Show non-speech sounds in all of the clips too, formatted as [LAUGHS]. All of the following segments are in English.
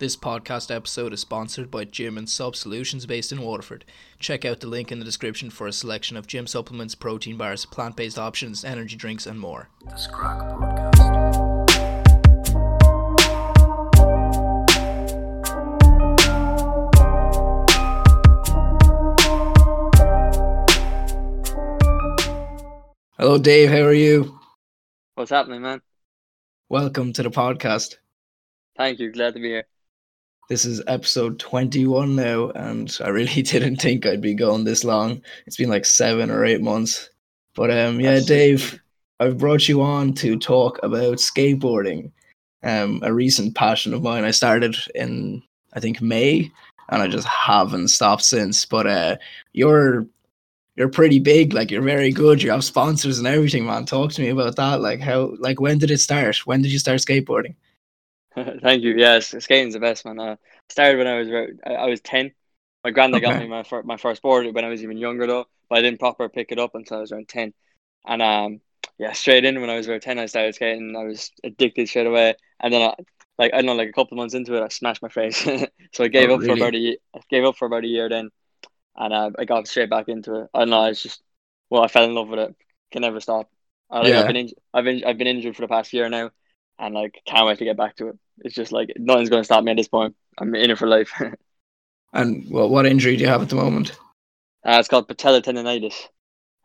This podcast episode is sponsored by Gym and Supp Solutions based in Waterford. Check out the link in the description for a selection of gym supplements, protein bars, plant based options, energy drinks, and more. The Scraic Podcast. Hello, Dave. How are you? What's happening, man? Welcome to the podcast. Thank you. Glad to be here. This is episode 21 now, and I really [LAUGHS] didn't think I'd be going this long. It's been like seven or eight months. But um, yeah, Dave, I've brought you on to talk about skateboarding, um, a recent passion of mine. I started in, I think, May, and I just haven't stopped since. But uh, you're you're pretty big, like you're very good. You have sponsors and everything, man. Talk to me about that. Like how, like when did it start? When did you start skateboarding? [LAUGHS] Thank you. Yes, skating's the best, man. I started when I was about, I, was ten. My granddad got me my fir- my first board when I was even younger though, but I didn't proper pick it up until I was around ten. And um, yeah, straight in when I was about ten, I started skating. I was addicted straight away, and then I, like I don't know, like a couple of months into it, I smashed my face. [LAUGHS] so I gave Oh, up for about a year. I gave up for about a year then, and uh, I got straight back into it. I don't know. It's just well, I fell in love with it. Can never stop. I, Yeah. I've been inj- I've been I've been injured for the past year now, and like can't wait to get back to it. It's just like nothing's going to stop me at this point. I'm in it for life. uh, [LAUGHS] And what what injury do you have at the moment? it's called patella tendonitis,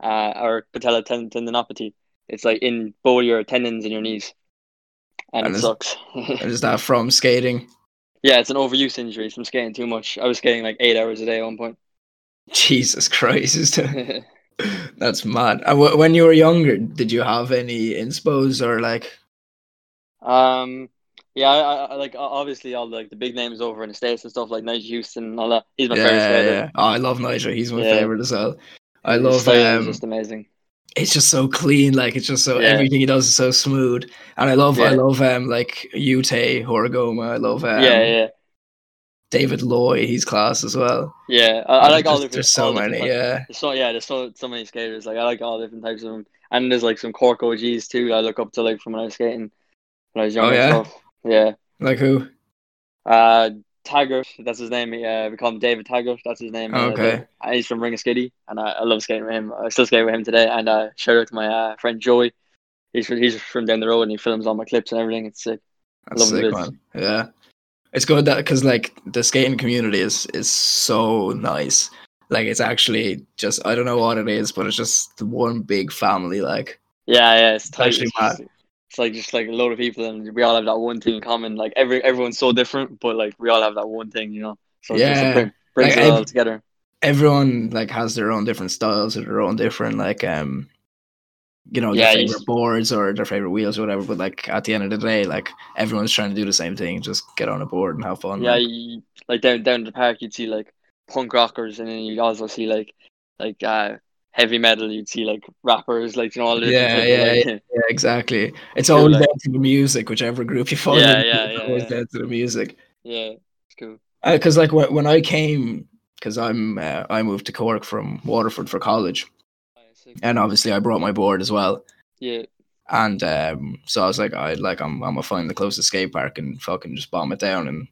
uh, or patella ten- tendinopathy. It's like in both your tendons in your knees, and, And it is- sucks. [LAUGHS] And is that from skating? yeah, it's an overuse injury from skating too much. I was skating like eight hours a day at one point. Jesus Christ, [LAUGHS] that's mad. And when you were younger, did you have any inspos or like? Um, yeah, I, I, I like obviously all like the big names over in the states and stuff like Nyjah Huston and all that. He's my yeah, favorite skater. yeah. Oh, I love Nigel. He's my Yeah. favorite as well. I love is um, just amazing. it's just so clean. Like it's just so Yeah. everything he does is so smooth. And I love I Yeah. love um like Yuto Horigome. I love um, yeah, yeah, David Loy. He's class as well. yeah. I, I like all There's- different. There's so different many. Yeah. There's so yeah, there's so so many skaters. Like I like all different types of them, and there's like some Cork OGs too. I look up to like from when I was skating when I was younger. Oh, yeah? yeah. Like who? Uh, Taggart, that's his name. Uh, we call him David Tiger. That's his name. Uh, Okay. And he's from Ringaskiddy, and I, I love skating with him. I still skate with him today. And uh, shout out to my uh, friend Joy. He's from, he's from down the road, and he films all my clips and everything. It's sick. That's Love sick, man. Yeah, it's good that because like the skating community is is so nice. Like it's actually just I don't know what it is, but it's just one big family. Like Yeah, yeah. It's tight. It's, just- it's like just like a load of people, and we all have that one thing in common. Like every everyone's so different, but like we all have that one thing, you know. So Yeah. bring, brings Like, it all together. everyone like has their own different styles or their own different like um you know their Yeah, you- favorite boards or their favorite wheels or whatever. But like at the end of the day, like everyone's trying to do the same thing. Just get on a board and have fun. Yeah, like. you, like down down the park, you'd see like punk rockers, and then you'd also see like like uh heavy metal. You'd see like rappers, like you know all the Yeah, yeah, like, Yeah, exactly. [LAUGHS] It's all like- down to the music, whichever group you follow. Yeah, yeah, it's yeah, always yeah. down to the music. yeah, it's cool. because like when, when I came, because I'm uh, I moved to Cork from Waterford for college, and obviously I brought my board as well, Yeah, and um, so I was like, I like I'm I'm gonna find the closest skate park and fucking just bomb it down, and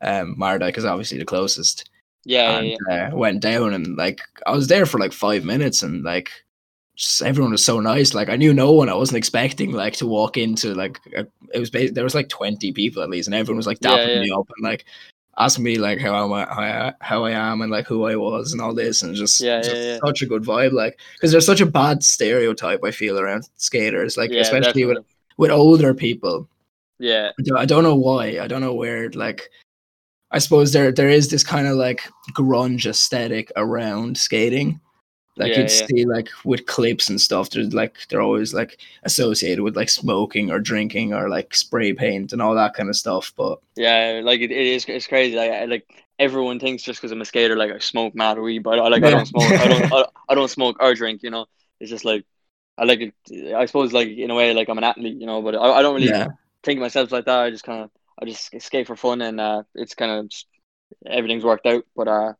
um, is obviously the closest, yeah, and yeah, uh, went down and like I was there for like five minutes, and like just everyone was so nice. Like I knew no one. I wasn't expecting like to walk into like a, it was there was like twenty people at least, and everyone was like dapping yeah. me up and like asking me like how am I how I, how I am and like who I was and all this, and just, Yeah, just yeah, yeah. such a good vibe. Like because there's such a bad stereotype I feel around skaters, like yeah, especially with definitely. with older people. yeah, I don't know why. I don't know where. Like, I suppose there there is this kind of like grunge aesthetic around skating. Like Yeah, you'd yeah. see like with clips and stuff. There's like they're always like associated with like smoking or drinking or like spray paint and all that kind of stuff. But yeah. Like it, it is. It's crazy. Like, I, like everyone thinks just because I'm a skater, like I smoke mad weed, but I like I don't smoke. I don't. [LAUGHS] I, I don't smoke or drink. You know, it's just like I like it. I suppose like in a way like I'm an athlete. You know, but I, I don't really yeah, think of myself like that. I just kind of I just skate for fun, and uh, it's kind of just everything's worked out. But uh,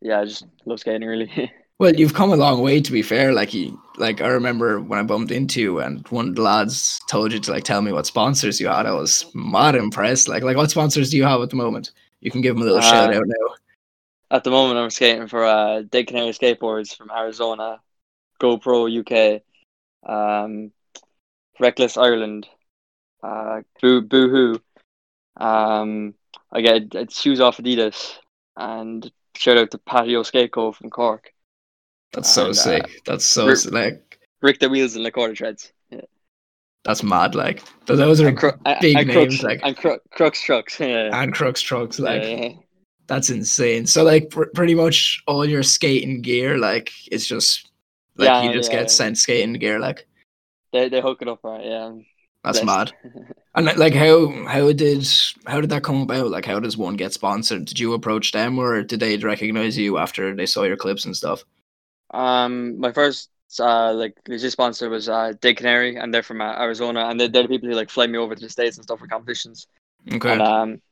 yeah, I just love skating really. [LAUGHS] well, you've come a long way to be fair. Like you like I remember when I bumped into you and one of the lads told you to like tell me what sponsors you had. I was mad impressed. Like like what sponsors do you have at the moment? You can give them a little Uh, shout out now. At the moment, I'm skating for uh, Dead Canary Skateboards from Arizona, GoPro UK, um, Reckless Ireland, uh, Boo Boohoo. Um, I get it's shoes off Adidas, and shout out to Patio Skate Co from Cork. That's so and, uh, sick. That's so sick. like Ricta Wheels and the Quarter Treads. Yeah. that's mad. Like those are Cru- and- big and names. Krux, like and Cru- Krux Trucks. Yeah. and Krux trucks. Like yeah, yeah. that's insane. So like pr- pretty much all your skating gear, like it's just like Yeah, you just yeah. get sent skating gear. Like They they hook it up right. Yeah. That's Best. mad. [LAUGHS] And like- like how how did how did that come about? Like how does one get sponsored? Did you approach them or did they recognize you after they saw your clips and stuff? Um, my first uh like legit sponsor was uh Dead Canary, and they're from uh, Arizona, and they're, they're the people who like fly me over to the states and stuff for competitions. Okay. And um,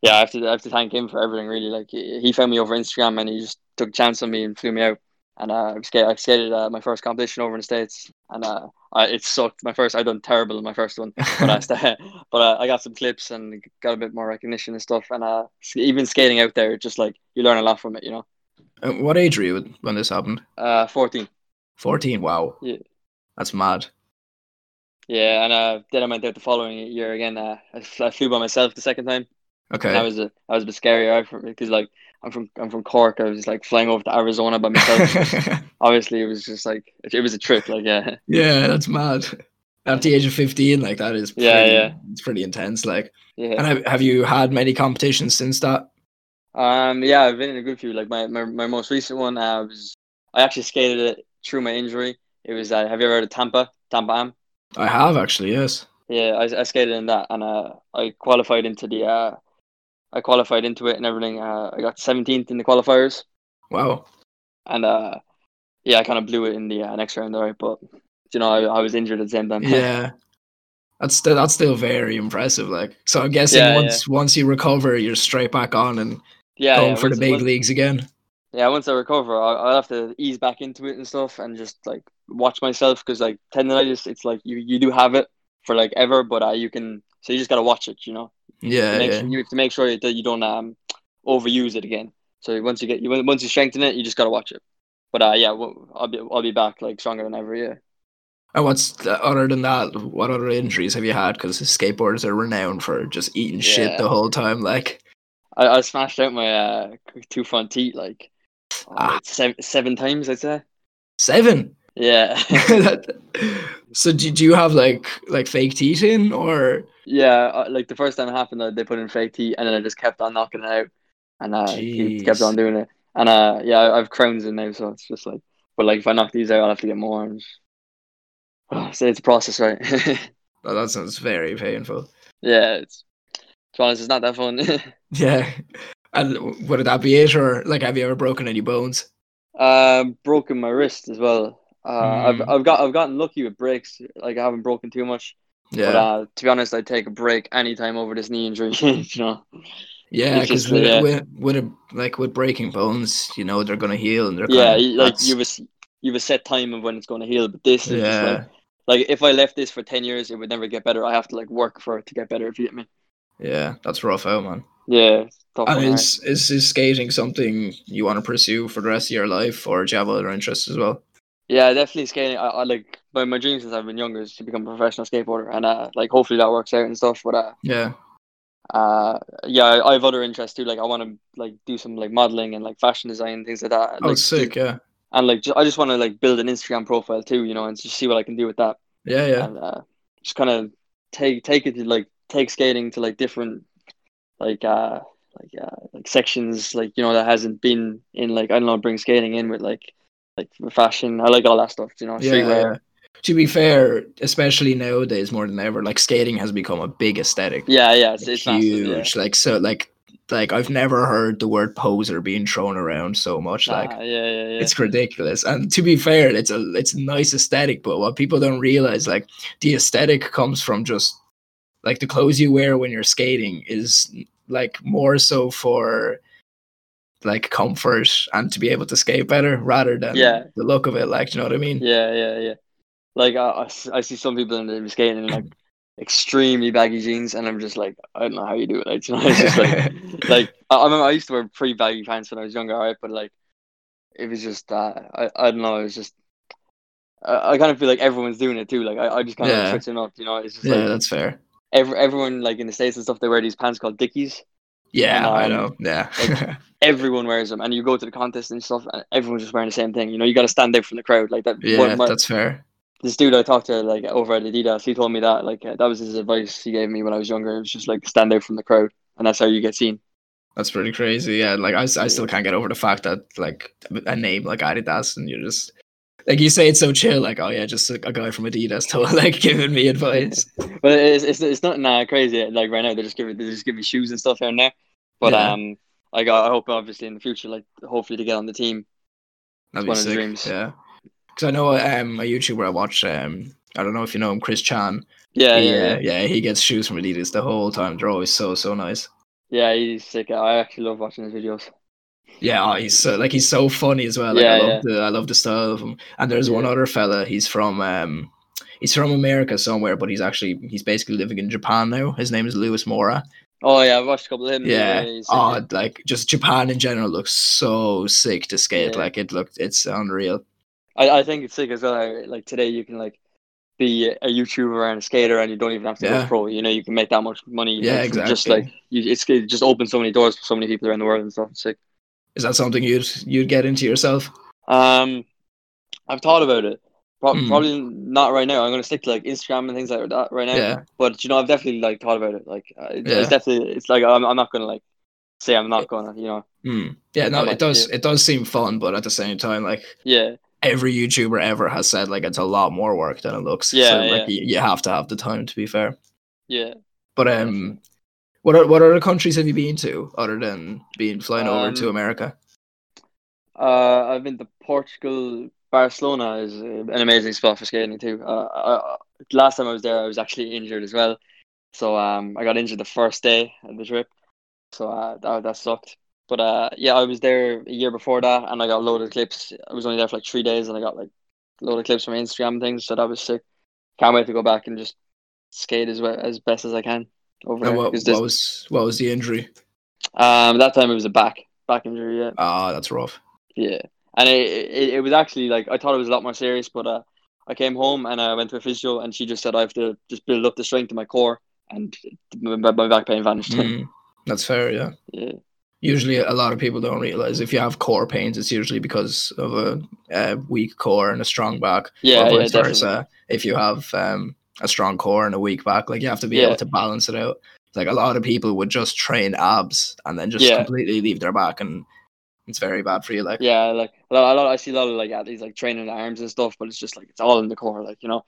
yeah, I have to I have to thank him for everything. Really, like he, he found me over Instagram, and he just took a chance on me and flew me out. And uh, I skated, I skated uh, my first competition over in the states, and uh, I, it sucked. My first, I done terrible in my first one, but I [LAUGHS] [LAUGHS] but uh, I got some clips and got a bit more recognition and stuff. And uh, even skating out there, just like you learn a lot from it, you know. Uh, what age were you when- this happened? Uh, fourteen. 14. Wow. Yeah. That's mad. Yeah, and uh, then I went out the following year again. Uh, I, flew by myself the second time. Okay. And I was a, I was a bit scarier because like I'm from I'm from Cork. I was like flying over to Arizona by myself. [LAUGHS] Obviously, it was just like it, was a trip. Like yeah, yeah, that's mad. At the age of 15, like that is pretty, Yeah, yeah. it's pretty intense. Like, yeah. and have, have you had many competitions since that? Um, yeah, I've been in a good few. Like my, my, my most recent one, uh, was I actually skated it through my injury. It was uh, have you ever heard of Tampa? Tampa Am? I have actually, yes. Yeah, I, I skated in that, and uh, I qualified into the uh, I qualified into it and everything. Uh, I got seventeenth in the qualifiers, Wow. and uh, yeah, I kind of blew it in the uh, next round, alright. But you know, I, I was injured at the same time. Yeah. That's still that's still very impressive. Like, so I'm guessing Yeah, once once you recover, you're straight back on and yeah, going yeah, for the big once- leagues again. yeah, once I recover, I'll, I'll have to ease back into it and stuff, and just like watch myself because like tendonitis, it's like you, you do have it for like ever, but uh, you can so you just gotta watch it, you know. Yeah, make yeah. sure, you have to make sure that you don't um overuse it again. So once you get you once you strengthen it, you just gotta watch it. But uh, yeah, I'll be I'll be back like stronger than ever. Yeah. And what's the, other than that? What other injuries have you had? Because skateboarders are renowned for just eating shit the whole time. Like, I, I smashed out my uh two front teeth like uh, Ah. seven seven times I'd say. seven. Yeah. [LAUGHS] so do, do you have like like fake teeth in or? Yeah, uh, like the first time it happened, uh, they put in fake teeth, and then I just kept on knocking it out, and uh, keep- kept on doing it. And uh, yeah, I I have crowns in now, so it's just like, but like if I knock these out, I'll have to get more. And [SIGHS] so it's a process, right? [LAUGHS] Oh, that sounds very painful. yeah, it's to be honest, it's not that fun. [LAUGHS] Yeah. And would that be it, or like, have you ever broken any bones? um, broken my wrist as well. Uh, Mm. I've I've got I've gotten lucky with breaks. Like I haven't broken too much. Yeah, But uh, to be honest, I'd take a break anytime over this knee injury. [LAUGHS] you know. yeah, because with, yeah. with with a, like with breaking bones, you know they're gonna heal and they're Yeah, kinda, you- like that's- you have you have a set time of when it's going to heal. But this is yeah, like like if I left this for ten years, it would never get better. I have to like work for it to get better. If you get me. yeah, that's rough out, man. Yeah. tough And one, right? is, is is skating something you want to pursue for the rest of your life, or do you have other interests as well? Yeah, definitely skating. I, I like my my dream since I've been younger is to become a professional skateboarder, and uh, like hopefully that works out and stuff. But uh, Yeah, uh, yeah, I, have other interests too. Like I want to like do some like modeling and like fashion design things like that. oh, like, sick, yeah, And like ju- I just want to like build an Instagram profile too, you know, and just see what I can do with that. yeah, yeah, and uh, just kind of take take it to like take skating to like different like uh like uh like sections like you know that hasn't been in like I don't know bring skating in with like like fashion I like all that stuff you know streetwear yeah. To be fair, especially nowadays more than ever, like skating has become a big aesthetic. yeah yeah it's, it's massive, yeah. huge. Like so, like like I've never heard the word poser being thrown around so much. Like Nah, yeah yeah yeah it's ridiculous. And to be fair, it's a it's a nice aesthetic, but what people don't realize, like the aesthetic comes from just like the clothes you wear when you're skating is like more so for like comfort and to be able to skate better rather than Yeah. the look of it. Like, do you know what I mean? Yeah, yeah, yeah. Like I, I see some people in the skating in like extremely baggy jeans, and I'm just like, I don't know how you do it. Like, [LAUGHS] you know, it's just like, [LAUGHS] like I, I remember I used to wear pretty baggy pants when I was younger, right? But like, it was just uh, I, I don't know. It was just I, I kind of feel like everyone's doing it too. Like I, I just kind of Yeah. switching up. You know, it's just yeah, like that's fair. every, everyone like in the states and stuff. They wear these pants called Dickies. Yeah, And, I um, know. Yeah. like- [LAUGHS] Everyone wears them, and you go to the contest and stuff, and everyone's just wearing the same thing. You know, you got to stand out from the crowd. Like that. yeah, my- that's fair. this dude I talked to like over at Adidas, he told me that like uh, that was his advice he gave me when I was younger. It was just like stand out from the crowd, and that's how you get seen. That's pretty crazy. Yeah, like I, I still can't get over the fact that like a name like Adidas and you're just like you say it's so chill. Like oh yeah, just a, a guy from Adidas [LAUGHS] told like giving me [LAUGHS] advice. But it's it's, it's not nah, crazy. Like right now, they just give they just give me shoes and stuff here and there. But Yeah. um, I I hope obviously in the future, like hopefully to get on the team. That'd one be of the sick. dreams. Yeah, because I know um a YouTuber I watch. Um, I don't know if you know him, Chris Chann. Yeah, He, yeah, uh, yeah. yeah, he gets shoes from Adidas the whole time. They're always so so nice. Yeah, he's sick. I actually love watching his videos. Yeah, oh, he's so like he's so funny as well. Like I Yeah, love the I love the style of him. And there's one other fella. He's from um he's from America somewhere, but he's actually he's basically living in Japan now. His name is Louis Mora. Oh yeah, I've watched a couple of him. Yeah. sick, Oh, like just Japan in general looks so sick to skate. Yeah. Like it looked it's unreal. I, I think it's sick as well. Like today, you can like be a YouTuber and a skater, and you don't even have to Yeah. go pro. You know, you can make that much money. Yeah, from Just like you, it's it just opens so many doors for so many people around the world and stuff. It's sick. Is that something you'd you'd get into yourself? Um, I've thought about it. Pro- Hmm. Probably not right now. I'm gonna stick to like Instagram and things like that right now. Yeah. But you know, I've definitely like thought about it. Like, uh, Yeah. it's definitely it's like I'm, I'm not gonna like say I'm not gonna. You know, Hmm. Yeah, no, it does it. it does seem fun, but at the same time, like yeah, every YouTuber ever has said like it's a lot more work than it looks. Yeah, so, like you, you have to have the time to be fair. yeah. But um, what are, what other countries have you been to other than being flying over to Um, America? Uh, I've been to Portugal. Barcelona is uh, an amazing spot for skating too. Uh, I, last time I was there, I was actually injured as well. So um, I got injured the first day of the trip. So uh, that that sucked. But uh, yeah, I was there a year before that, and I got a load of clips. I was only there for like three days, and I got like a load of clips from Instagram and things. So that was sick. Can't wait to go back and just skate as well as best as I can over And there. what, this- what was what was the injury? um, that time it was a back back injury. Yeah. Ah, that's rough. Yeah, and it, it it was actually like I thought it was a lot more serious, but uh, I came home and I went to a physio, and she just said I have to just build up the strength in my core, and my, my back pain vanished. Mm, that's fair. Yeah. yeah, Usually, a lot of people don't realize if you have core pains, it's usually because of a, a weak core and a strong back. yeah, yeah, vice versa. If you have um, a strong core and a weak back, like you have to be Yeah. able to balance it out. Like a lot of people would just train abs and then just Yeah. completely leave their back, and it's very bad for you. Like, Yeah, like a lot, a lot, I see a lot of like athletes like training arms and stuff, but it's just like it's all in the core, like you know,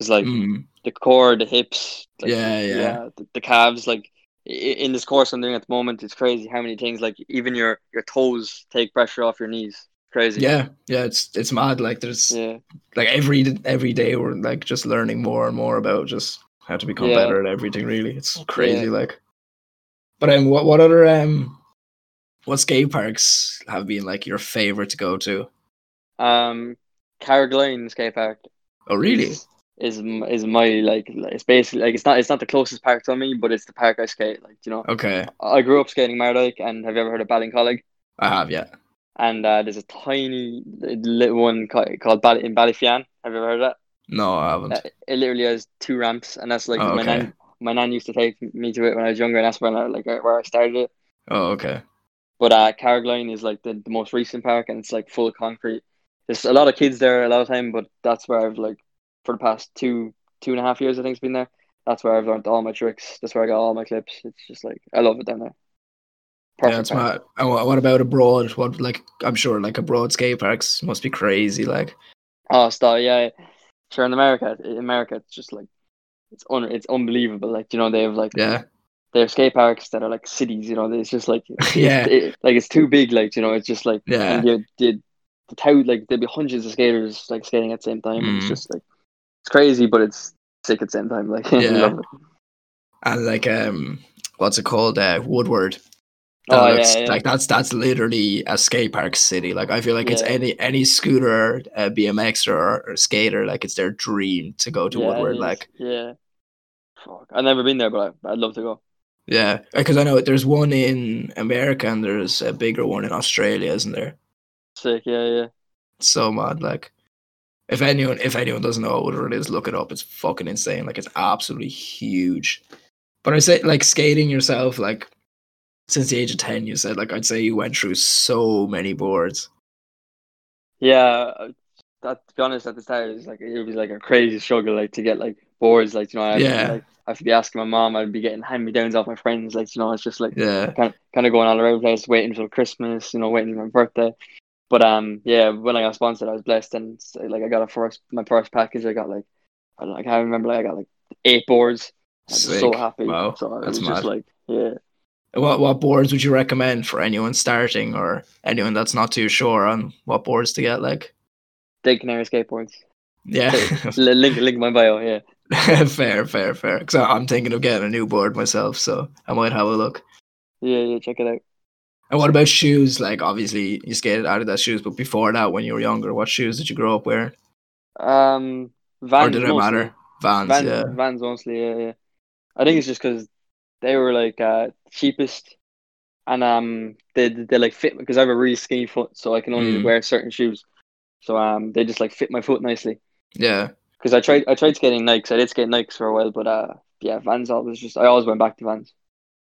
it's like Mm, the core, the hips, like, Yeah, yeah. the, the calves. Like in this course I'm doing at the moment, it's crazy how many things like even your your toes take pressure off your knees. Crazy. yeah, yeah. It's it's mad. Like there's Yeah. like every every day we're like just learning more and more about just how to become Yeah. better at everything. Really, it's crazy. Like, but um, what what other um, what skate parks have been like your favorite to go to? Um, Carrigaline skate park. Oh, really? Is, is is my like it's basically like it's not it's not the closest park to me, but it's the park I skate. Like you know, Okay, I grew up skating Mardyke, and have you ever heard of Ballincollig? I have. Yeah. And uh, there's a tiny little one ca- called Bally in Ballyfian. Have you ever heard of that? No, I haven't. Uh, it literally has two ramps, and that's like Oh, my nan. My nan used to take me to it when I was younger, and that's when I like where I started it. Oh, okay. But uh, Carrigaline is like the, the most recent park, and it's like full of concrete. There's a lot of kids there a lot of time, but that's where I've like for the past two two and a half years I think it's been there. That's where I've learned all my tricks. That's where I got all my clips. It's just like I love it down there. yeah, it's. And what, about abroad? What like I'm sure like abroad skate parks must be crazy. Like, Oh, stop! Yeah, sure. In America, in America, it's just like it's un it's unbelievable. Like you know, they have like yeah, they have skate parks that are like cities. You know, it's just like [LAUGHS] yeah, it, like it's too big. Like you know, it's just like Yeah. you did the town like there'd be hundreds of skaters like skating at the same time. and It's Mm. just like it's crazy, but it's sick at the same time. Like [LAUGHS] Yeah. and like um, what's it called? Uh, Woodward. That Oh, looks yeah, yeah. like that's that's literally a skate park city. Like I feel like it's any any scooter, uh, BMX or, or skater, like it's their dream to go to yeah, Woodward. Like yeah. Fuck, I've never been there, but I, I'd love to go. Yeah, because I know there's one in America and there's a bigger one in Australia, isn't there? Sick, yeah, yeah. It's so mad. Like if anyone if anyone doesn't know what it is, look it up. It's fucking insane. Like it's absolutely huge. But I say like skating yourself, like since the age of ten, you said like I'd say you went through so many boards. Yeah, uh, that to be honest, at the start it was like it was like a crazy struggle, like to get like boards, like you know, I Yeah. like I have to be asking my mom, I'd be getting hand me downs off my friends, like you know, it's just like Yeah. kind of kind of going all around the place, waiting for Christmas, you know, waiting for my birthday. But um, yeah, when I got sponsored, I was blessed, and like I got a first my first package, I got like I don't know, I can't remember, like I got like eight boards. I was so happy. Wow, So that's was just like yeah. What what boards would you recommend for anyone starting or anyone that's not too sure on what boards to get? Like, Big Canary skateboards. yeah, [LAUGHS] link link my bio, yeah. [LAUGHS] fair, fair, fair. Because I'm thinking of getting a new board myself, so I might have a look. Yeah, yeah, check it out. And what about shoes? Like, obviously, you skated Adidas shoes, but before that, when you were younger, what shoes did you grow up wearing? Um, Vans or did it mostly. matter? Vans, Vans, yeah, Vans mostly, yeah, yeah. I think it's just because they were like uh cheapest, and um they they like fit because I have a really skinny foot, so I can only Mm. wear certain shoes. So um they just like fit my foot nicely. yeah. Because I tried I tried skating Nikes, I did skate Nikes for a while, but uh yeah, Vans always just I always went back to Vans.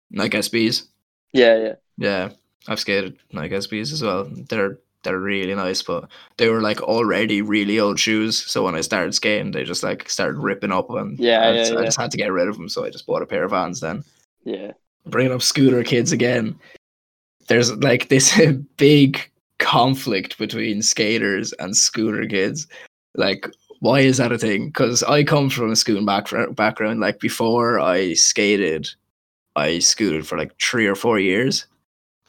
Nike SBs. Yeah, yeah, Yeah, I've skated Nike SBs as well. They're they're really nice, but they were like already really old shoes. So when I started skating, they just like started ripping up, and Yeah, I, yeah, just, I yeah. just had to get rid of them. So I just bought a pair of Vans. Then yeah. bringing up scooter kids again. There's like this [LAUGHS] big conflict between skaters and scooter kids. Like, why is that a thing? Because I come from a scooting background. Background, like before I skated, I scooted for like three or four years.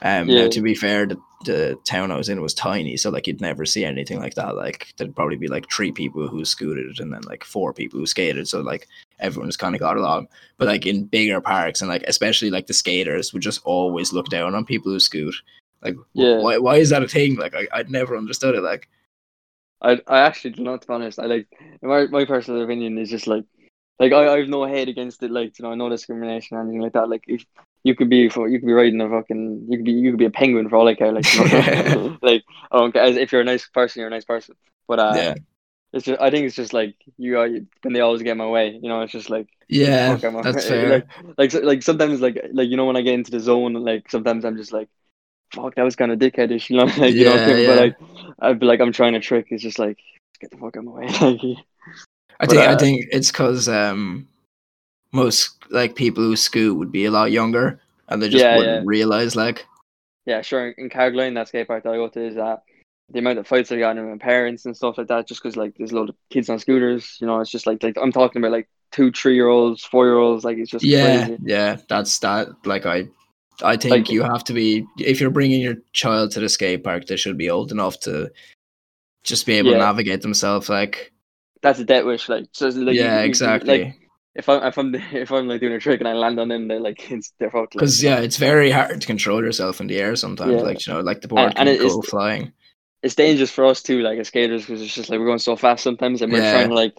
Um, Yeah. now to be fair, the, the town I was in was tiny, so like you'd never see anything like that. Like there'd probably be like three people who scooted and then like four people who skated. So like everyone just kind of got along. But like in bigger parks and like especially like the skaters would just always look down on people who scoot. Like Yeah. why why is that a thing? Like I, I'd never understood it. Like I I actually do not to be honest. I like my my personal opinion is just like like I, I have no hate against it. Like you know, no discrimination or anything like that. Like if you could be for you could be riding a fucking you could be you could be a penguin for all I care. Like you know? [LAUGHS] [LAUGHS] like I don't care. If you're a nice person, you're a nice person. But uh, yeah. it's just I think it's just like you are when they always get in my way. You know, it's just like Yeah, fuck, that's [LAUGHS] fair. Like like like sometimes like like you know when I get into the zone, like sometimes I'm just like. Fuck, that was kind of dickheadish, you know. Like, [LAUGHS] you know, Yeah, but like, I'd be like, I'm trying to trick. It's just like, get the fuck out of my way. [LAUGHS] I think I uh, think it's because um, most like people who scoot would be a lot younger and they just Yeah, wouldn't yeah. realize like yeah, sure. In Carrigaline, that skate park that I go to is uh, the amount of fights I got with my parents and stuff like that. Just because like there's a lot of kids on scooters, you know, it's just like like I'm talking about like two, three year olds, four year olds. Like it's just yeah crazy. yeah that's that like I I think Like- you have to be if you're bringing your child to the skate park they should be old enough to just be able to navigate themselves like That's a debt wish. Like, so, like yeah you- exactly Like if I'm if I'm [LAUGHS] if I'm like doing a trick and I land on them, they're like [LAUGHS] it's they're fucked. because you yeah it's very hard to control yourself in the air sometimes Yeah. like you know like the board And- can and it go flying it's dangerous for us too, like as skaters, because it's just like we're going so fast sometimes, and we're Yeah. trying to like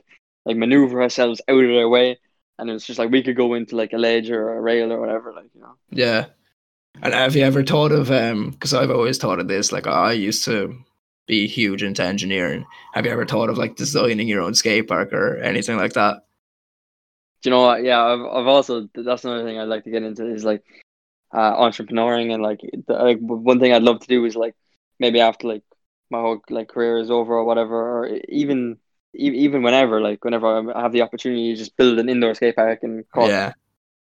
like maneuver ourselves out of their way, and it's just like we could go into like a ledge or a rail or whatever, like you know. Yeah. And have you ever thought of um because I've always thought of this, like I used to be huge into engineering. Have you ever thought of like designing your own skate park or anything like that? Do you know what? Yeah, I've I've also that's another thing I'd like to get into is like uh entrepreneuring and like the, like one thing I'd love to do is like maybe after like my whole like career is over or whatever, or even even whenever like whenever I have the opportunity to just build an indoor skate park and Cork yeah,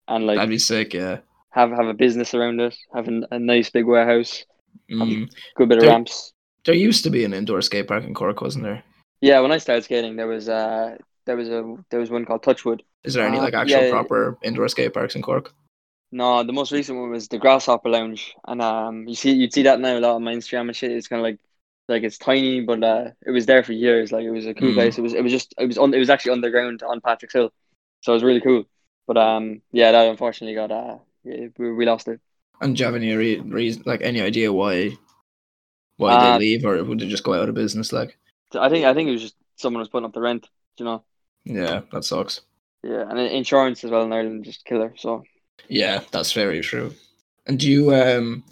and like that'd be sick, yeah. Have have a business around it, have a, a nice big warehouse, Mm. good bit of There- ramps. There used to be an indoor skate park in Cork, wasn't there? Yeah, when I started skating, there was uh there was a there was one called Touchwood. Is there any Uh, like actual yeah. proper indoor skate parks in Cork? No, the most recent one was the Grasshopper Lounge, and um you see you'd see that now a lot on my Instagram and shit. It's kind of like like it's tiny, but uh it was there for years. Like it was a cool Mm. place. It was it was just it was on it was actually underground on Patrick's Hill, so it was really cool. But um yeah, that unfortunately got uh yeah, we, we lost it. And do you have any re- reason, like any idea why why Uh, they leave, or would they just go out of business? Like, I think I think it was just someone was putting up the rent. You know. yeah, that sucks. Yeah, and insurance as well in Ireland just killer. So Yeah, that's very true. And do you um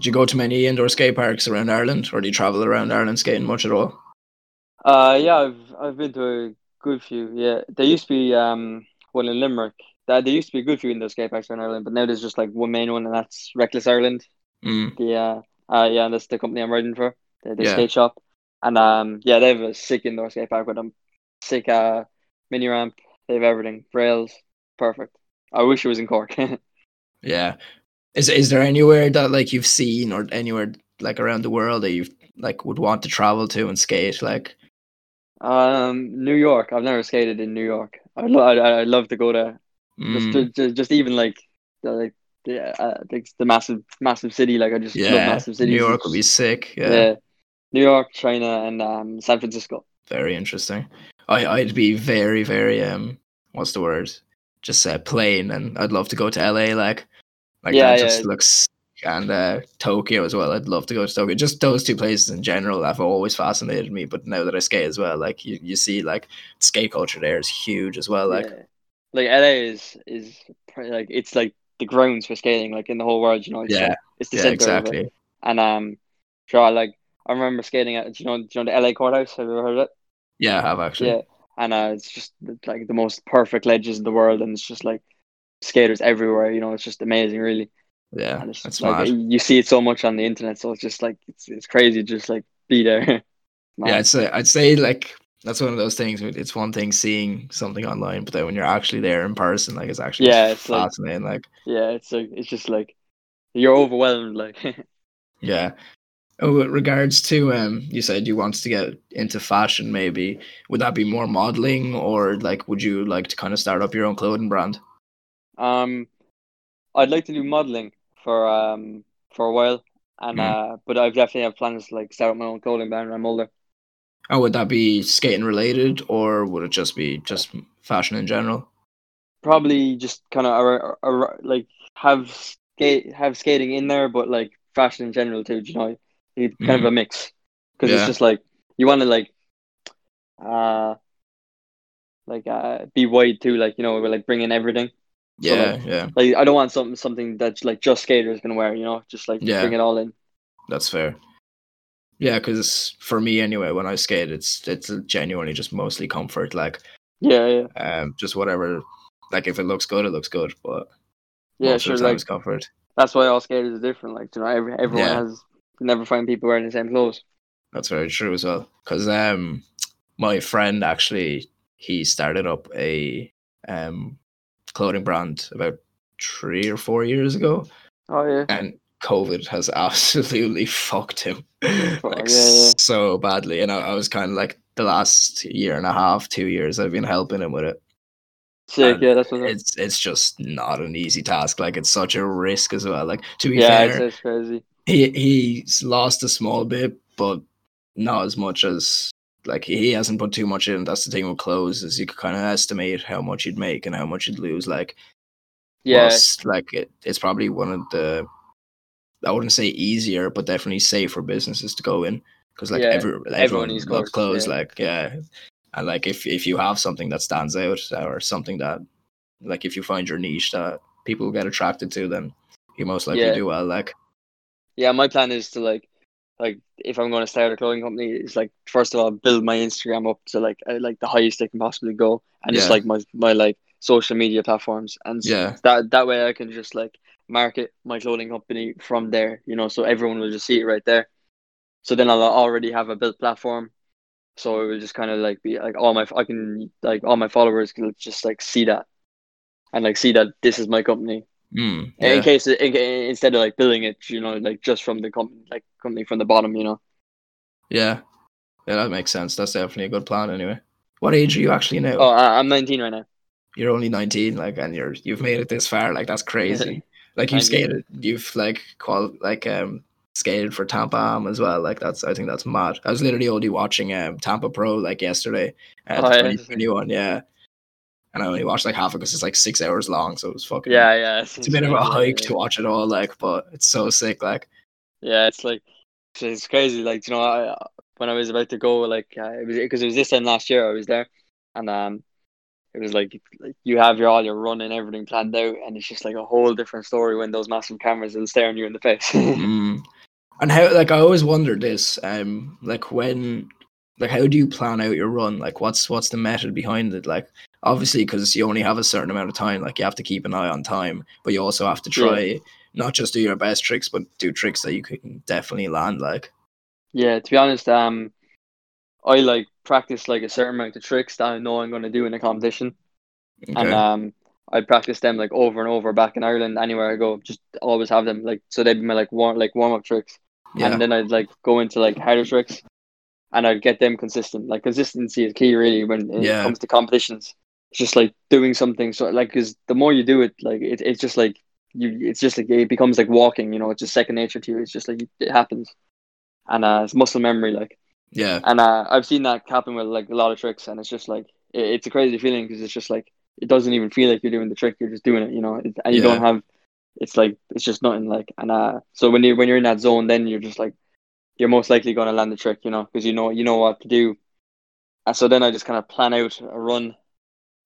do you go to many indoor skate parks around Ireland, or do you travel around Ireland skating much at all? Uh, yeah, I've I've been to a good few. Yeah, there used to be um one in Limerick. There, there used to be a good few in those skate parks in Ireland, but now there's just like one main one, and that's Reckless Ireland. Mm, The uh, uh yeah, that's the company I'm riding for. The, the Yeah. skate shop, and um yeah, they have a sick indoor skate park with them. Sick uh mini ramp. They have everything. Rails, perfect. I wish it was in Cork. [LAUGHS] yeah. Is is there anywhere that like you've seen, or anywhere like around the world that you like would want to travel to and skate? Like, um, New York. I've never skated in New York. I'd lo- I'd, I'd love to go there. Mm, just, just just even like the like the uh, like the massive massive city like I just love yeah, massive New. York would be sick. yeah. Yeah, New York, China, and um San Francisco. very interesting. I I'd be very very um what's the word? Just uh, plain, and I'd love to go to LA. Like, like Yeah, that yeah. just looks. And uh, Tokyo as well. I'd love to go to Tokyo. Just those two places in general have always fascinated me. But now that I skate as well, like you, you see, like skate culture there is huge as well. Like, yeah. Like LA is is like it's like the grounds for skating like in the whole world. You know, it's Yeah. like, it's the yeah, center of it. exactly. And um, sure, like I remember skating at you know do you know the LA courthouse. Have you ever heard of it? Yeah, I have actually. Yeah, and uh, it's just like the most perfect ledges in the world, and it's just like skaters everywhere. You know, it's just amazing, really. Yeah, And it's that's like mad. you see it so much on the internet, so it's just like it's it's crazy, to just like be there. [LAUGHS] Yeah. I'd say I'd say like that's one of those things. It's one thing seeing something online, but then when you're actually there in person, like it's actually Yeah, it's like- fascinating. Like, yeah, it's like it's just like you're overwhelmed. Like [LAUGHS] yeah. Oh, with regards to um, you said you wanted to get into fashion. Maybe would that be more modeling, or like would you like to kind of start up your own clothing brand? um, I'd like to do modeling for um for a while, and Mm. uh, but I've definitely have plans to like start up my own clothing brand when I'm older. Oh, would that be skating related, or would it just be just fashion in general? Probably just kind of like have skate have skating in there, but like fashion in general too. You know, It's kind of a mix because Yeah. it's just like you want to like uh like uh be wide too, like you know, we're like bring in everything. So, Yeah, like- yeah, Like I don't want something something that's like just skaters gonna wear. You know, just like Yeah. bring it all in. that's fair. Yeah, because for me anyway, when I skate, it's it's genuinely just mostly comfort. Like, Yeah, yeah, um, just whatever. Like, if it looks good, it looks good. But yeah. Sure, of the time, like it's comfort. that's why all skaters are different. Like you know, every, everyone Yeah. has you never find people wearing the same clothes. That's very true as well. Because um, my friend actually he started up a um clothing brand about three or four years ago, Oh yeah, and COVID has [LAUGHS] absolutely fucked him like yeah, yeah. so badly. And I, I was kind of like the last year and a half, two years, I've been helping him with it. sick. Yeah, that's what. It's it's just not an easy task. Like it's such a risk as well. Like to be Yeah, fair, it's crazy. he he's lost a small bit, but not as much as like he hasn't put too much in. That's the thing with clothes is you could kind of estimate how much you'd make and how much you'd lose. Like Yeah, like it, it's probably one of the I wouldn't say easier, but definitely safer businesses to go in because like Yeah, every, everyone needs loves clothes, clothes. yeah. Like yeah, and like if if you have something that stands out or something that like if you find your niche that people get attracted to, then you most likely Yeah. do well. Like yeah. My plan is to like, like if I'm going to start a clothing company, is like first of all build my Instagram up to like uh, like the highest it can possibly go, and just like my my like social media platforms, and Yeah. that that way I can just like market my clothing company from there, you know, so everyone will just see it right there. So then I'll already have a built platform. So it will just kind of like be like all my I can like all my followers can just like see that, and like see that this is my company. mm, In case in, instead of like building it, you know, like just from the company, like company from the bottom, you know. Yeah. Yeah, that makes sense. That's definitely a good plan anyway. What age are you actually now? Oh, I'm 19 right now. You're only 19, like, and you're you've made it this far. Like, that's [LAUGHS] crazy. Like, you skated, you've like qual like um skated for Tampa Am as well. Like, that's I think that's mad. I was literally only watching um Tampa Pro like yesterday, uh, Oh, yeah, 2021, yeah. and I only watched like half of it because it's like six hours long, so it was fucking Yeah, yeah. It's a bit of a hike to watch it all, like, but it's so sick, like. Yeah, it's like it's crazy. Like you know, I, when I was about to go, like uh, it was because it was this time last year I was there, and um, it was like, like you have your all your run and everything planned out, and it's just like a whole different story when those massive cameras are staring you in the face. [LAUGHS] mm. And how, like, I always wondered this, um, like when, like, how do you plan out your run? Like, what's what's the method behind it? Like, obviously, because you only have a certain amount of time, like, you have to keep an eye on time, but you also have to try. Yeah not just do your best tricks, but do tricks that you can definitely land. Like, yeah, to be honest, um, I like practice like a certain amount of tricks that I know I'm going to do in a competition, okay. and um, I practice them like over and over back in Ireland. Anywhere I go, just always have them like so they'd be my like warm like warm up tricks, yeah. and then I'd like go into like harder tricks, and I'd get them consistent. Like consistency is key really when it yeah. comes to competitions. It's just like doing something so like because the more you do it, like it, it's just like you it's just like it becomes like walking you know it's just second nature to you it's just like it happens and uh it's muscle memory like yeah and uh i've seen that happen with like a lot of tricks and it's just like it, it's a crazy feeling because it's just like it doesn't even feel like you're doing the trick you're just doing it you know and you yeah. don't have it's like it's just nothing like and uh so when you when you're in that zone then you're just like you're most likely going to land the trick you know because you know you know what to do and so then i just kind of plan out a run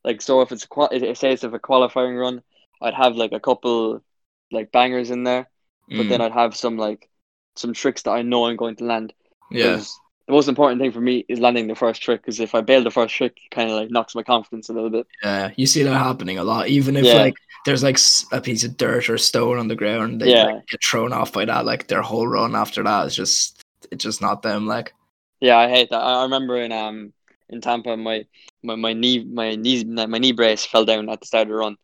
like so if it's a say it's a qualifying run I'd have like a couple like bangers in there, but mm. then I'd have some like some tricks that I know I'm going to land. Yeah. The most important thing for me is landing the first trick because if I bail the first trick, it kind of like knocks my confidence a little bit. Yeah, you see that happening a lot. Even if yeah. like there's like a piece of dirt or stone on the ground, they yeah. like, get thrown off by that. Like their whole run after that is just it's just not them. Like yeah, I hate that. I remember in um in Tampa, my my, my knee my knees my knee brace fell down at the start of the run,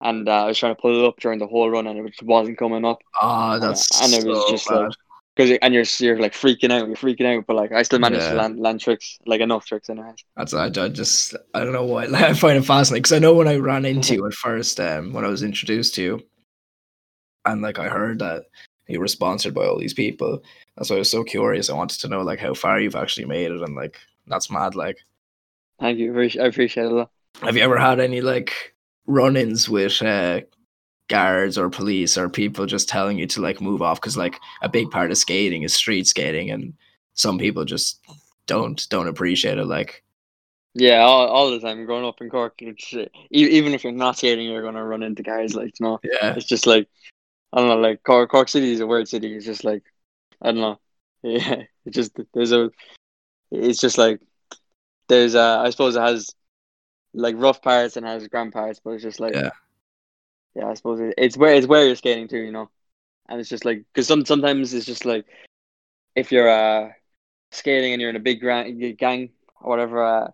and uh, I was trying to pull it up during the whole run, and it just wasn't coming up. Oh, that's and, and it was so just bad. like because and you're you're like freaking out, you're freaking out, but like I still managed yeah. to land land tricks, like enough tricks in it. That's I, I just I don't know why [LAUGHS] like, I find it fascinating because I know when I ran into you at first, um, when I was introduced to you, and like I heard that you were sponsored by all these people. That's why I was so curious. I wanted to know like how far you've actually made it, and like that's mad. Like, thank you, I appreciate it. A lot. Have you ever had any like run-ins with uh, guards or police or people just telling you to like move off because like a big part of skating is street skating and some people just don't don't appreciate it like yeah all, all the time growing up in cork it's, uh, even if you're not skating you're gonna run into guys like you know yeah. it's just like i don't know like cork, cork city is a weird city it's just like i don't know. [LAUGHS] Yeah it just there's a it's just like there's a i suppose it has like rough parts and has grand parts, but it's just like yeah, yeah. I suppose it's where it's where you're skating to, you know, and it's just like because some sometimes it's just like if you're uh skating and you're in a big gang, gang or whatever, uh,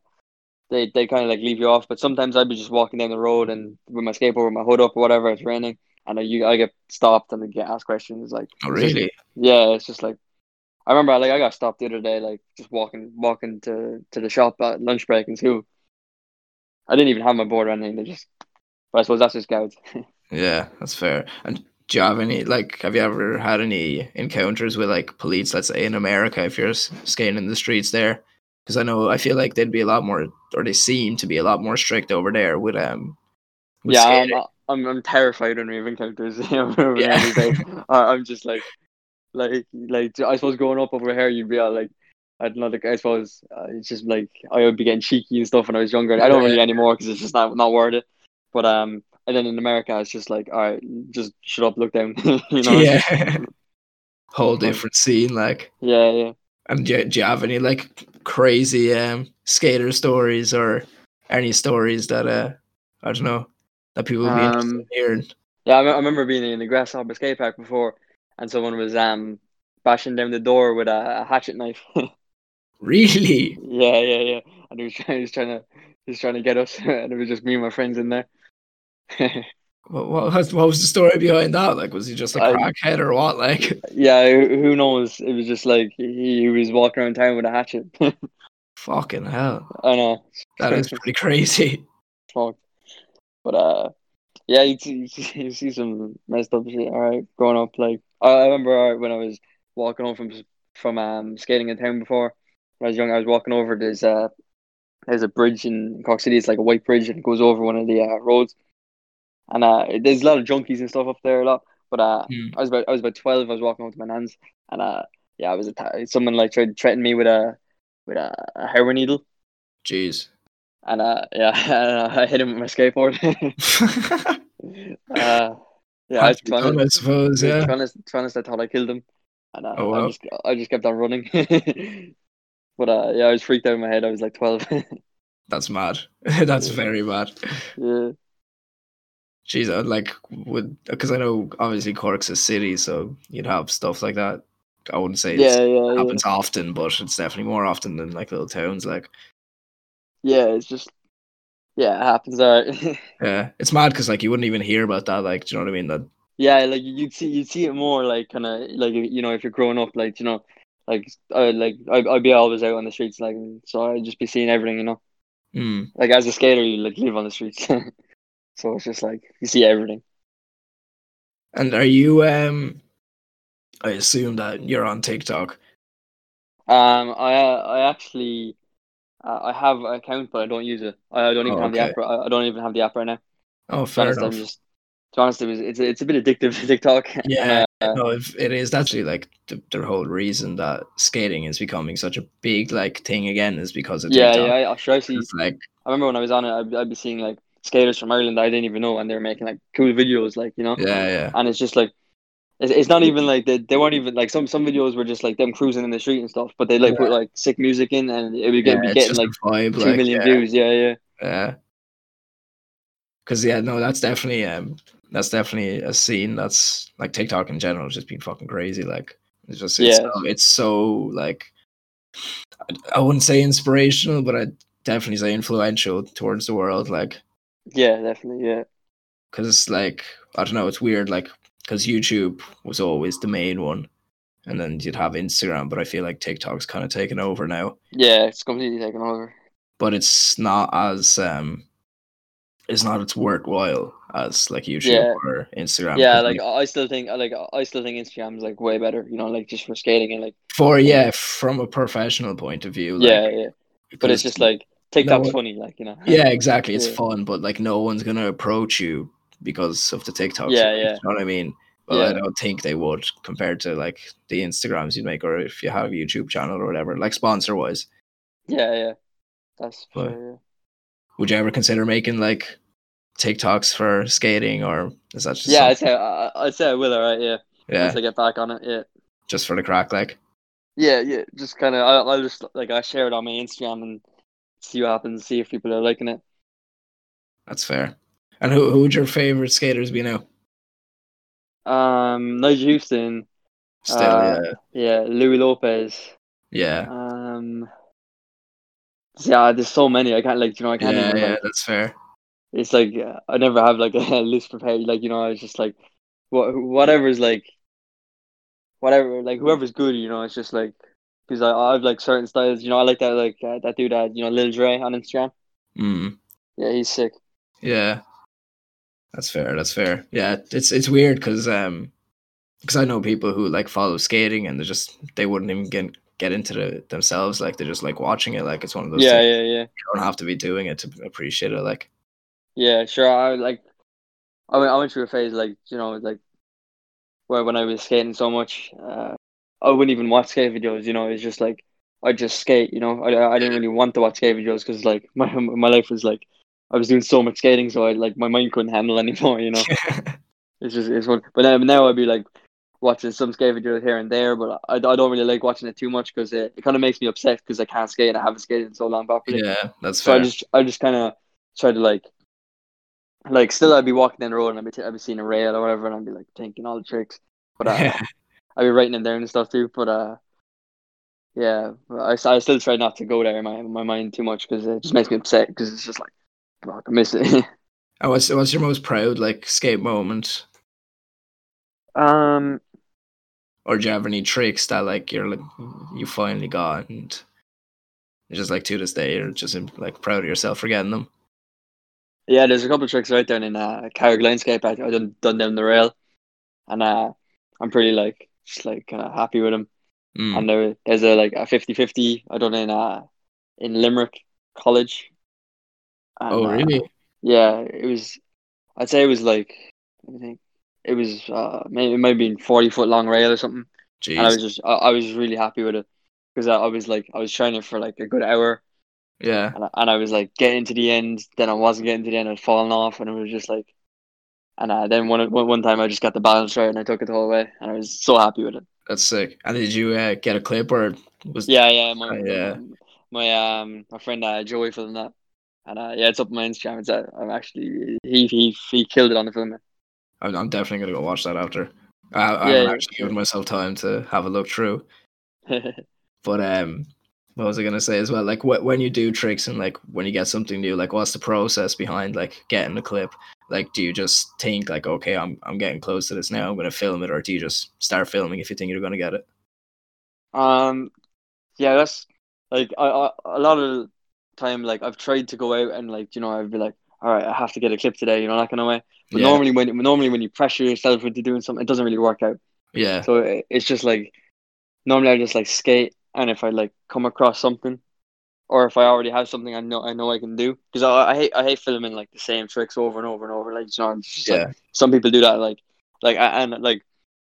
they they kind of like leave you off. But sometimes I'd be just walking down the road and with my skateboard, with my hood up or whatever, it's raining, and I, you I get stopped and I get asked questions like, oh really? yeah, it's just like. I remember, like, I got stopped the other day, like, just walking, walking to, to the shop at lunch break in school, I didn't even have my board or anything. They just, but I suppose that's just scouts. [LAUGHS] yeah, that's fair. And do you have any like? Have you ever had any encounters with like police? Let's say in America, if you're skating in the streets there, because I know I feel like they'd be a lot more, or they seem to be a lot more strict over there with um. With yeah, I'm, I'm, I'm terrified when we have encounters. [LAUGHS] yeah. I'm just like, like, like I suppose growing up over here, you'd be all like, I don't know. Like, I suppose uh, it's just like I would be getting cheeky and stuff when I was younger. I don't really anymore because it's just not not worth it. But um, and then in America, it's just like, all right, just shut up, look down. [LAUGHS] you know, yeah. [LAUGHS] Whole different scene, like. Yeah, yeah. And do you, do you have any like crazy um skater stories or any stories that uh I don't know that people would be um, interested in hearing? Yeah, I, I remember being in the Grasshopper skate park before, and someone was um bashing down the door with a, a hatchet knife. [LAUGHS] Really? Yeah, yeah, yeah. And he was trying, he was trying to, he was trying to get us, and it was just me and my friends in there. [LAUGHS] what, what, was, what was the story behind that? Like, was he just a crackhead or what? Like, [LAUGHS] yeah, who knows? It was just like he, he was walking around town with a hatchet. [LAUGHS] Fucking hell! I know that is pretty crazy. Fuck, but uh, yeah, you see, you see some messed up shit. All right, growing up, like I remember when I was walking home from from um skating in town before when I was young, I was walking over this uh there's a bridge in Cork City. It's like a white bridge and it goes over one of the uh, roads. And uh, there's a lot of junkies and stuff up there a lot. But uh, Hmm. I was about I was about twelve. I was walking home to my nan's, and uh, yeah, I was someone like tried to threaten me with a with a, a heroin needle, Jeez. and uh, yeah, [LAUGHS] I hit him with my skateboard. [LAUGHS] [LAUGHS] uh, yeah, I was trying done, to, I suppose. yeah. Trying to trying to I thought I killed him, and uh, Oh, I just I just kept on running. but uh, yeah, I was freaked out in my head. I was like twelve. That's mad. That's Yeah. very mad. yeah, Jeez, I'd like would because I know obviously Cork's a city, so you'd have stuff like that. I wouldn't say yeah, it yeah, yeah. happens often, but it's definitely more often than like little towns. Like, Yeah, it's just yeah, it happens. Alright. [LAUGHS] yeah, it's mad because like you wouldn't even hear about that. Like, do you know what I mean? That yeah, like you'd see you'd see it more like kind of like you know if you're growing up like you know like I like I I'd be always out on the streets like so I'd just be seeing everything you know hmm. like as a skater you like live on the streets [LAUGHS] so it's just like you see everything. And are you? Um, I assume that you're on TikTok. Um, I I actually uh, I have an account but I don't use it. I don't even Oh, have the app. I I don't even have the app right now. Oh, fair honest, enough. just to be honest, it was it's it's a bit addictive [LAUGHS] TikTok. Yeah, uh, no, it is. That's actually like the, the whole reason that skating is becoming such a big like thing again is because of yeah, TikTok. yeah. I, sure I see. It's like I remember when I was on it, I'd, I'd be seeing like skaters from Ireland I didn't even know, and they're making like cool videos, like you know. yeah, yeah, And it's just like, it's, it's not even like they, they weren't even like some some videos were just like them cruising in the street and stuff, but they like put like sick music in, and it would get yeah. be getting like vibe, two like, million yeah. views. Yeah, yeah, Yeah. Cause yeah, no, that's definitely um that's definitely a scene that's like TikTok in general has just been fucking crazy. Like it's just it's, Yeah. so, it's so like I, I wouldn't say inspirational, but I'd definitely say influential towards the world. Like yeah, definitely, yeah, because it's like I don't know, it's weird. Like because YouTube was always the main one, and then you'd have Instagram, but I feel like TikTok's kind of taken over now. yeah. It's completely taken over. But it's not as um, it's not as worthwhile as like YouTube Yeah. or Instagram. Yeah, like I still think like I still think Instagram's like way better. You know, like just for skating and like for yeah, from a professional point of view. yeah, like, yeah. But it's just like TikTok's one- funny, like you know. yeah, exactly. It's Yeah. fun, but like no one's gonna approach you because of the TikToks. Yeah, you yeah. know what I mean. Well, I don't think they would compared to like the Instagrams you'd make, or if you have a YouTube channel or whatever, like sponsor wise. Yeah, yeah. That's sure. Yeah. Would you ever consider making like TikToks for skating, or is that just Yeah, I'd say I, I'd say I will. Alright, yeah. yeah, Once I get back on it, yeah. just for the craic, like Yeah, yeah. Just kind of, I'll, I'll just like I share it on my Instagram and see what happens. See if people are liking it. that's fair. And who who would your favorite skaters be now? Um, Nyjah Huston, Still, Uh, yeah, yeah, Louie Lopez. yeah, Um, yeah, there's so many. I can't like you know I can't yeah, even yeah. like. That's fair. It's like uh, I never have like [LAUGHS] a list prepared. Like you know, I was just like, what whatever's like, whatever like whoever's good. You know, it's just like because I I have like certain styles. You know, I like that like uh, that dude that you know Lil Dre on Instagram. Mm. Yeah, he's sick. Yeah, that's fair. That's fair. Yeah, it's it's weird because um, because I know people who like follow skating and they just they wouldn't even get get into the themselves. Like they're just like watching it. Like it's one of those. Yeah, yeah, yeah. You don't have to be doing it to appreciate it. Like Yeah, sure. I like. I went. I went through a phase like you know like where when I was skating so much, uh, I wouldn't even watch skate videos. You know, it's just like I just skate. You know, I I didn't really want to watch skate videos because like [LAUGHS] my my life was like I was doing so much skating, so I like my mind couldn't handle [LAUGHS] anymore. You know, [LAUGHS] it's just it's one. But now now I'd be like watching some skate videos here and there, but I, I don't really like watching it too much because it, it kind of makes me upset because I can't skate and I haven't skated in so long properly. yeah, that's So fair. I just I just kind of try to like like still I'd be walking down the road and I'd be, t- I'd be seeing a rail or whatever and I'd be like thinking all the tricks, but uh, yeah, I'd be writing them down and stuff too. But uh, yeah, I, I still try not to go there in my my mind too much because it just makes me upset because it's just like fuck, I miss it. [LAUGHS] and what's what's your most proud like skate moment, um, or do you have any tricks that like you're like you finally got and you're just like to this day you're just like proud of yourself for getting them. yeah, there's a couple of tricks right down in uh Carrick Landscape I I done done down the rail, and uh, I'm pretty like just like kind of happy with them. Mm. and there, there's a like a 50-50 I done in uh in Limerick college. And, Oh, uh, really? yeah, it was. I'd say it was like. I think it was. Uh, maybe it might have been forty foot long rail or something. And I was just. I, I was really happy with it because I, I was like I was trying it for like a good hour, Yeah. and I, and I was like getting to the end. Then I wasn't getting to the end. I'd fallen off, and it was just like. And uh, then one, one time I just got the balance right and I took it the whole way and I was so happy with it. That's sick. And did you uh, get a clip or was Yeah, yeah, my Uh, yeah. my um my friend uh, Joey filmed that, and uh, yeah, it's up on my Instagram. It's uh, I'm actually he he he killed it on the film. I'm, I'm definitely gonna go watch that after. I, I Yeah, yeah, actually sure. given myself time to have a look through. [LAUGHS] But um, what was I gonna say as well? Like wh- when you do tricks and like when you get something new, like what's the process behind like getting the clip? Like, do you just think like, okay, I'm I'm getting close to this now, I'm gonna film it, or do you just start filming if you think you're gonna get it? um, yeah, that's like I, I a lot of time like I've tried to go out and like you know I'd be like, all right, I have to get a clip today, you know that kind of way. But Yeah. normally when normally when you pressure yourself into doing something, it doesn't really work out. Yeah, So it, it's just like normally I just like skate, and if I like come across something, or if I already have something I know I know I can do, because I, I hate I hate filming like the same tricks over and over and over. Like you know, just, like, yeah, some people do that. Like like I- and like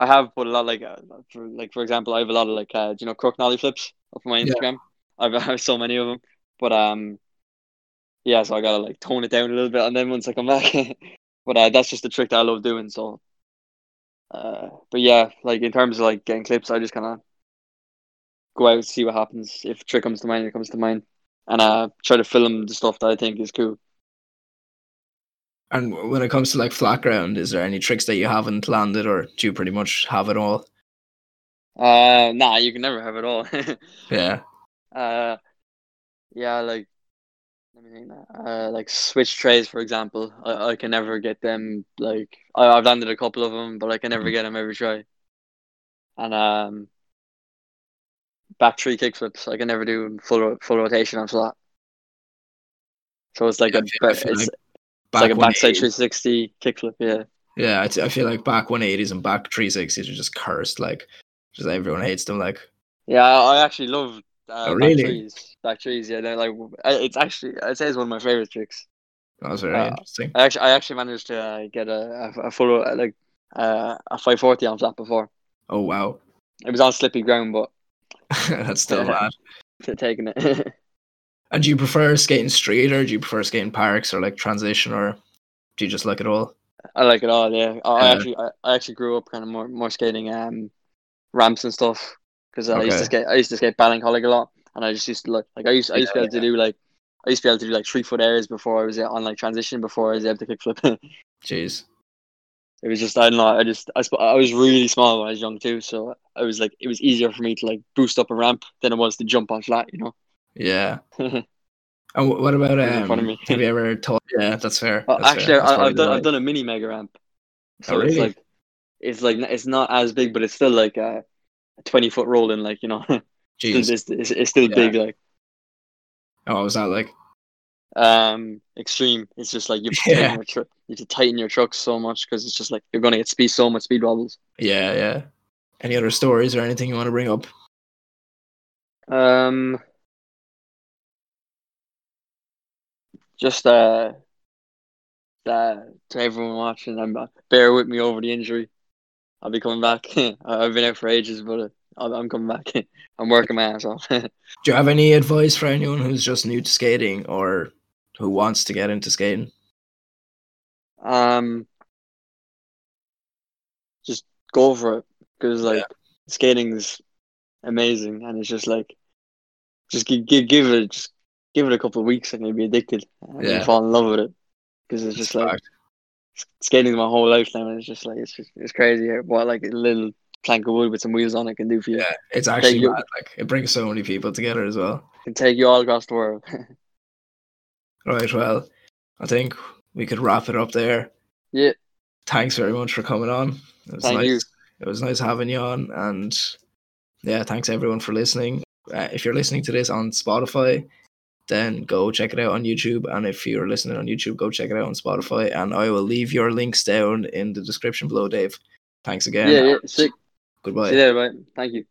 I have put a lot like uh, for like for example, I have a lot of like uh, you know crook nollie flips up on my Yeah. Instagram. I've [LAUGHS] I have so many of them, but um, yeah, so I gotta like tone it down a little bit, and then once I come [LAUGHS] back, but uh, that's just a trick that I love doing. So, uh, but yeah, like in terms of like getting clips, I just kind of go out see what happens. If a trick comes to mind, it comes to mind, and uh, try to film the stuff that I think is cool. And when it comes to like flat ground, is there any tricks that you haven't landed, or do you pretty much have it all? Uh, nah, you can never have it all. [LAUGHS] Yeah, Uh, yeah, like let me think. Uh, like switch tres, for example. I, I can never get them. Like I, I've landed a couple of them, but I can never Mhm. get them every try. And um, back three kick flips. I can never do full full rotation on flat. So it's like a I feel- I ba- feel it's, like it's like a backside 360 kick flip. Yeah. Yeah, I, t- I feel like back 180s and back 360s are just cursed. Like, just everyone hates them. Like, Yeah, I actually love uh, Oh, back tres. Back tres, yeah. They're like it's actually I'd say it's one of my favorite tricks. that was very Uh, interesting. I actually I actually managed to uh, get a a, a full like uh, a five forty on flat before. Oh wow, It was on slippy ground, but [LAUGHS] that's still Yeah. bad. taking it. [LAUGHS] And do you prefer skating street or do you prefer skating parks or like transition or do you just like it all? I like it all. Yeah, I, I actually I, I actually grew up kind of more more skating um ramps and stuff because I used to skate I used to skate Ballincollig a lot, and I just used to like like I used I used to be able to do like I used to be able to do like three foot airs before I was on like transition before I was able to kick flip. [LAUGHS] Jeez. It was just I don't know. I just I, sp- I was really small when I was young too, so I was like it was easier for me to like boost up a ramp than it was to jump on flat. You know. Yeah. [LAUGHS] And what about um? me. have you ever taught? Yeah, that's fair. Uh, that's actually, fair. That's I, I've done. I've done a mini mega ramp. So Oh, it's really? like it's like it's not as big, but it's still like a, a twenty foot rolling. Like you know, [LAUGHS] Jeez. it's, it's, it's still Yeah. big. Like Oh, was that like? Um, extreme. It's just like you [LAUGHS] Yeah. tighten your tr- you have to tighten your truck so much because it's just like you're gonna get speed so much speed wobbles. Yeah, yeah. Any other stories or anything you want to bring up? Um, just uh, uh, to everyone watching, I'm uh, bear with me over the injury. I'll be coming back. [LAUGHS] I've been out for ages, but uh, I'm coming back. [LAUGHS] I'm working my ass off. Do you have any advice for anyone who's just new to skating or who wants to get into skating? um, just go for it because like skating's amazing, and it's just like just give give, give it just give it a couple of weeks and you'll be addicted and Yeah. fall in love with it because it's just like fact. skating's my whole life now, and it's just like it's just it's crazy what like a little plank of wood with some wheels on it can do for you. Yeah, it's actually you- Like it brings so many people together as well. It can take you all across the world. [LAUGHS] Right. Well, I think we could wrap it up there. yeah, Thanks very much for coming on. It was Thank nice. you. It was nice having you on, and yeah, thanks everyone for listening. Uh, if you're listening to this on Spotify, then go check it out on YouTube. And if you're listening on YouTube, go check it out on Spotify. And I will leave your links down in the description below, Dave. Thanks again. yeah, yeah. Sick. Goodbye. See you later, bye. Thank you.